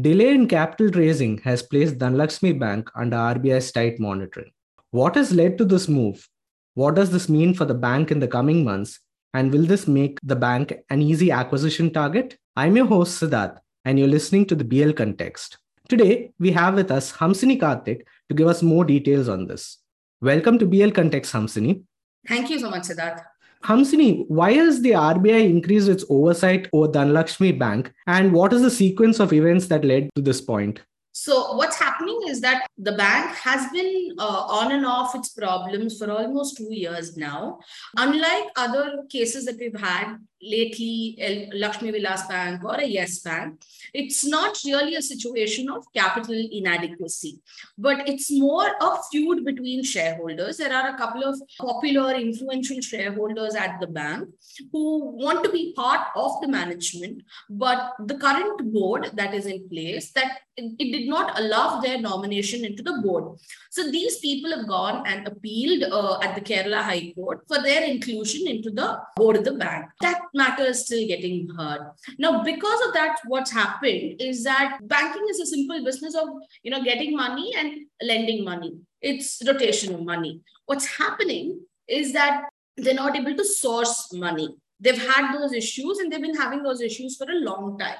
Delay in capital raising has placed Dhanlaxmi Bank under RBI's tight monitoring. What has led to this move? What does this mean for the bank in the coming months? And will this make the bank an easy acquisition target? I'm your host, Siddharth, and you're listening to the BL Context. Today, we have with us Hamsini Karthik to give us more details on this. Welcome to BL Context, Hamsini. Thank you so much, Siddharth. Hamsini, why has the RBI increased its oversight over Dhanlaxmi Bank, and what is the sequence of events that led to this point? So, what's happening is that the bank has been uh, on and off its problems for almost two years now. Unlike other cases that we've had lately, Lakshmi Vilas Bank or a Yes Bank, it's not really a situation of capital inadequacy, but it's more a feud between shareholders. There are a couple of popular, influential shareholders at the bank who want to be part of the management, but the current board that is in place that it did not allow their nomination into the board. So these people have gone and appealed uh, at the Kerala High Court for their inclusion into the board of the bank. That matter is still getting heard. Now, because of that, what's happened is that banking is a simple business of you know getting money and lending money. It's rotation of money. What's happening is that they're not able to source money. They've had those issues and they've been having those issues for a long time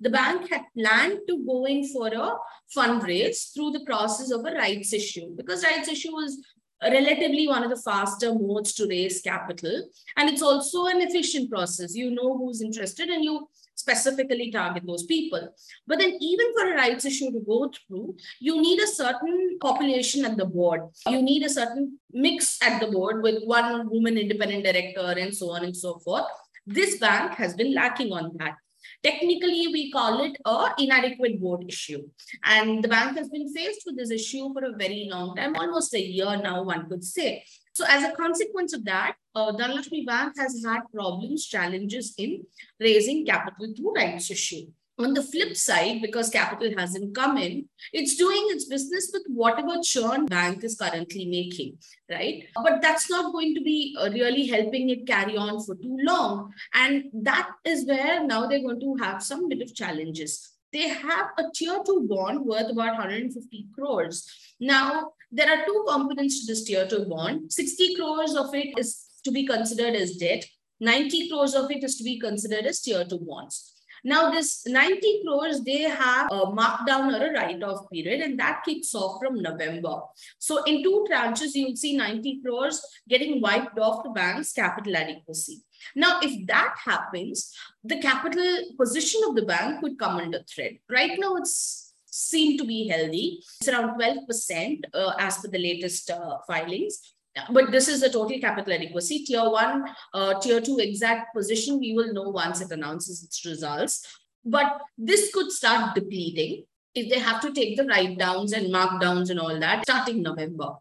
the bank had planned to go in for a fundraise through the process of a rights issue because rights issue was relatively one of the faster modes to raise capital. And it's also an efficient process. You know who's interested and you specifically target those people. But then even for a rights issue to go through you need a certain population at the board. You need a certain mix at the board with one woman independent director and so on and so forth. This bank has been lacking on that Technically, we call it a inadequate board issue. And the bank has been faced with this issue for a very long time, almost a year now, one could say. So as a consequence of that, uh, Dhanlaxmi Bank has had problems, challenges in raising capital through rights issue. On the flip side, because capital hasn't come in, it's doing its business with whatever churn bank is currently making, right? But that's not going to be uh, really helping it carry on for too long. And that is where now they're going to have some bit of challenges. They have a tier two bond worth about 150 crores. Now, there are two components to this tier two bond. 60 crores of it is to be considered as debt. 90 crores of it is to be considered as tier two bonds. Now, this 90 crores, they have a markdown or a write-off period, and that kicks off from November. So in two tranches, you'll see 90 crores getting wiped off the bank's capital adequacy. Now, if that happens, the capital position of the bank could come under threat. Right now, it's seem to be healthy. It's around 12% uh, as per the latest uh, filings but this is the total capital adequacy. Tier one, uh, tier two exact position, we will know once it announces its results. But this could start depleting if they have to take the write downs and markdowns and all that starting November.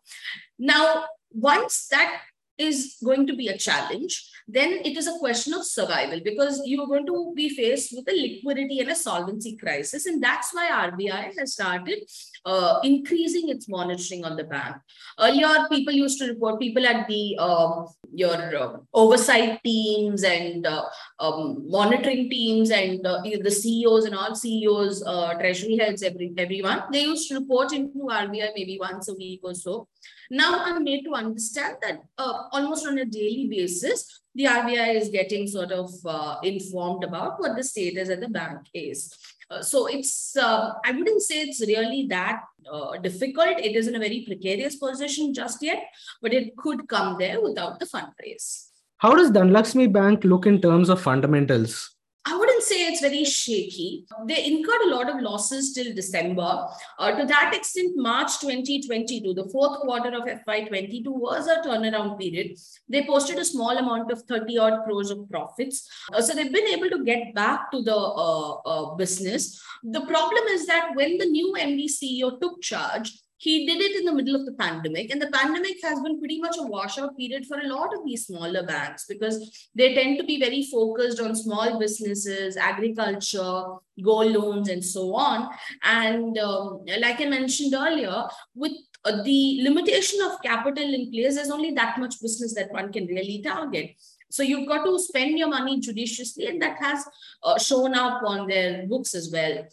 Now, once that is going to be a challenge, then it is a question of survival because you're going to be faced with a liquidity and a solvency crisis. And that's why RBI has started uh, increasing its monitoring on the bank. Earlier, people used to report people at the um, your uh, oversight teams and uh, um, monitoring teams and uh, the CEOs and all CEOs, uh, treasury heads, every everyone. They used to report into RBI maybe once a week or so. Now I'm made to understand that uh, almost on a daily basis, the RBI is getting sort of uh, informed about what the status at the bank is. Uh, so it's, uh, I wouldn't say it's really that uh, difficult. It is in a very precarious position just yet, but it could come there without the fundraise. How does Dhanlaxmi Bank look in terms of fundamentals? I wouldn't say it's very shaky. They incurred a lot of losses till December. Uh, to that extent, March 2022, the fourth quarter of FY22 was a turnaround period. They posted a small amount of 30 odd crores of profits. Uh, so they've been able to get back to the uh, uh business. The problem is that when the new MD CEO took charge, he did it in the middle of the pandemic and the pandemic has been pretty much a washout period for a lot of these smaller banks because they tend to be very focused on small businesses agriculture gold loans and so on. And um, like i mentioned earlier with uh, the limitation of capital in place there's only that much business that one can really target. So you've got to spend your money judiciously and that has uh, shown up on their books as well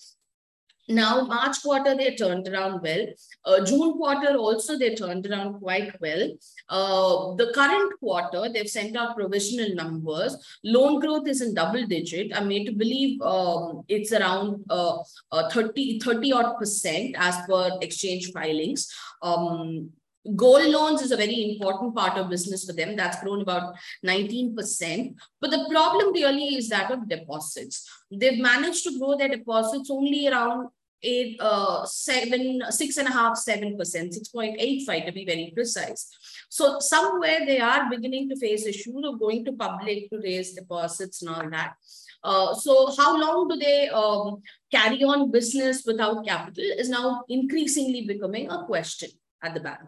now, March quarter, they turned around well. Uh, June quarter also, they turned around quite well. Uh, the current quarter, they've sent out provisional numbers. Loan growth is in double digit. I'm made to believe um, it's around uh, uh 30, 30 odd percent as per exchange filings. Um, Gold loans is a very important part of business for them. That's grown about 19%. But the problem really is that of deposits. They've managed to grow their deposits only around eight, uh, seven, six and a half, seven percent, six point eight five to be very precise. So somewhere they are beginning to face issues of going to public to raise deposits and all that. Uh, so how long do they um, carry on business without capital is now increasingly becoming a question at the bank.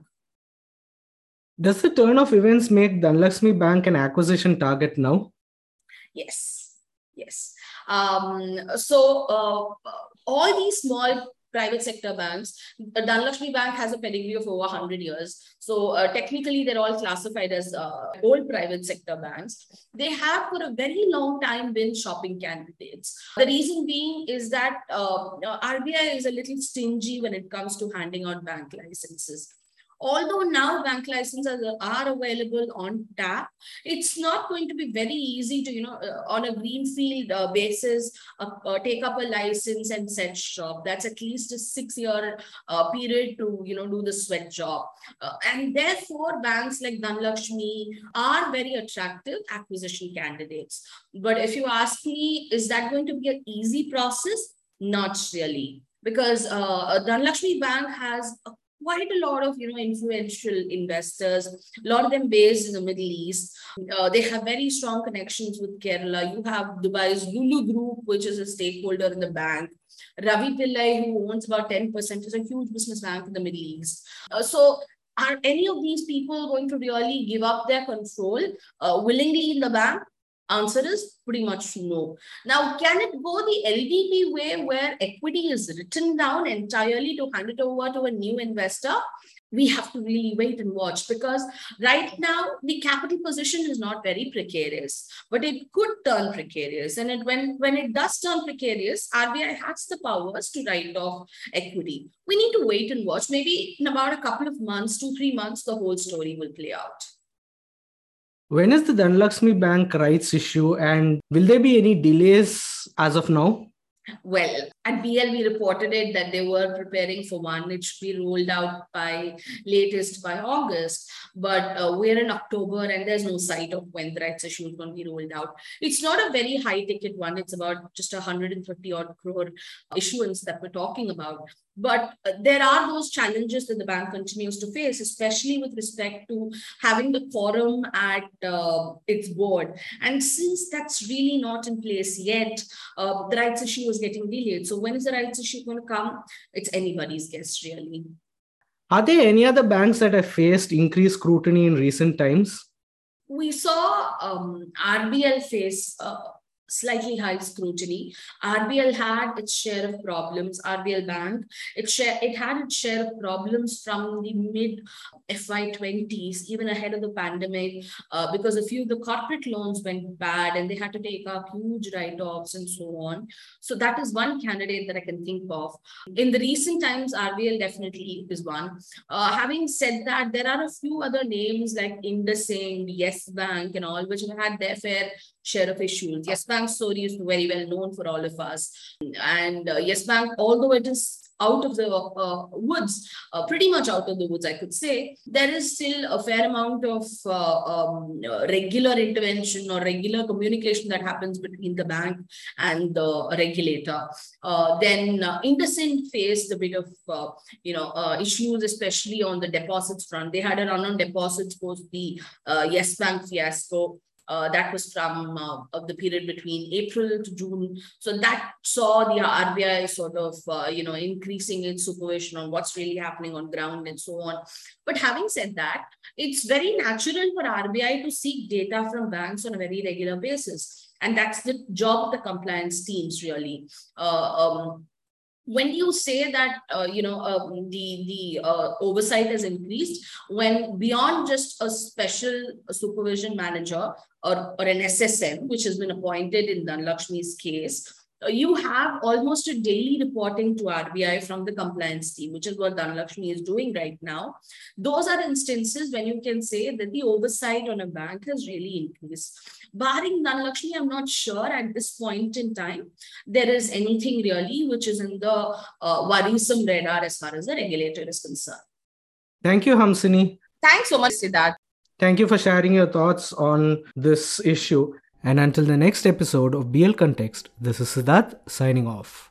Does the turn of events make Dhanlaxmi Bank an acquisition target now? Yes, yes. Um, so uh, all these small private sector banks, Dhanlaxmi Bank has a pedigree of over 100 years. So uh, technically, they're all classified as uh, old private sector banks. They have for a very long time been shopping candidates. The reason being is that uh, RBI is a little stingy when it comes to handing out bank licenses although now bank licenses are available on tap, it's not going to be very easy to, you know, uh, on a greenfield uh, basis, uh, uh take up a license and set shop. That's at least a six year uh, period to, you know, do the sweat job. Uh, and therefore, banks like Dhanlaxmi are very attractive acquisition candidates. But if you ask me, is that going to be an easy process? Not really because uh, Dhanlaxmi Bank has a quite a lot of you know influential investors a lot of them based in the middle east. Uh, they have very strong connections with kerala. You have dubai's lulu group which is a stakeholder in the bank. Ravi pillai who owns about 10% is a huge business bank in the middle east. Uh, so are any of these people going to really give up their control uh, willingly in the bank Answer is pretty much no. Now, can it go the LVB way where equity is written down entirely to hand it over to a new investor? We have to really wait and watch because right now the capital position is not very precarious, but it could turn precarious. And it, when, when it does turn precarious, RBI has the powers to write off equity. We need to wait and watch. Maybe in about a couple of months, two, three months, the whole story will play out. When is the Dhanlaxmi Bank rights issue and will there be any delays as of now? Well, at BL, we reported it that they were preparing for one. It should be rolled out by latest by August. But uh, we're in October and there's no sight of when the rights issue is going to be rolled out. It's not a very high ticket one. It's about just 150 odd crore issuance that we're talking about. But uh, there are those challenges that the bank continues to face, especially with respect to having the quorum at uh, its board. And since that's really not in place yet, uh, the rights issue is getting delayed. So when is the rights issue going to come? It's anybody's guess, really. Are there any other banks that have faced increased scrutiny in recent times? We saw um, RBL face uh, slightly high scrutiny. RBL had its share of problems. RBL Bank, it share it had its share of problems from the mid FY20s, even ahead of the pandemic, uh, because a few of the corporate loans went bad and they had to take up huge write-offs and so on. So that is one candidate that I can think of. In the recent times, RBL definitely is one. Uh, having said that, there are a few other names like IndusInd, Yes Bank, and all, which have had their fair share of issues. Yes Bank story is very well known for all of us. And uh, Yes Bank, although it is out of the uh, woods, uh, pretty much out of the woods, I could say, there is still a fair amount of uh, um, regular intervention or regular communication that happens between the bank and the regulator. Uh, then uh, IndusInd faced a bit of, uh, you know, issues, especially on the deposits front. They had a run on deposits post the Yes Bank fiasco. Uh, that was from uh, of the period between April to June. So that saw the RBI sort of, uh, you know, increasing its supervision on what's really happening on ground and so on. But having said that, it's very natural for RBI to seek data from banks on a very regular basis. And that's the job of the compliance teams, really. Uh, um, when you say that uh, you know uh, the the uh, oversight has increased? When beyond just a special supervision manager or, or an ssm which has been appointed in dhanlaxmi's case you have almost a daily reporting to RBI from the compliance team, which is what Dhanalakshmi is doing right now. Those are instances when you can say that the oversight on a bank has really increased. Barring Dhanalakshmi, I'm not sure at this point in time there is anything really which is in the uh, worrisome radar as far as the regulator is concerned. Thank you, Hamsini. Thanks so much, Siddharth. Thank you for sharing your thoughts on this issue. And until the next episode of BL Context, this is Siddharth signing off.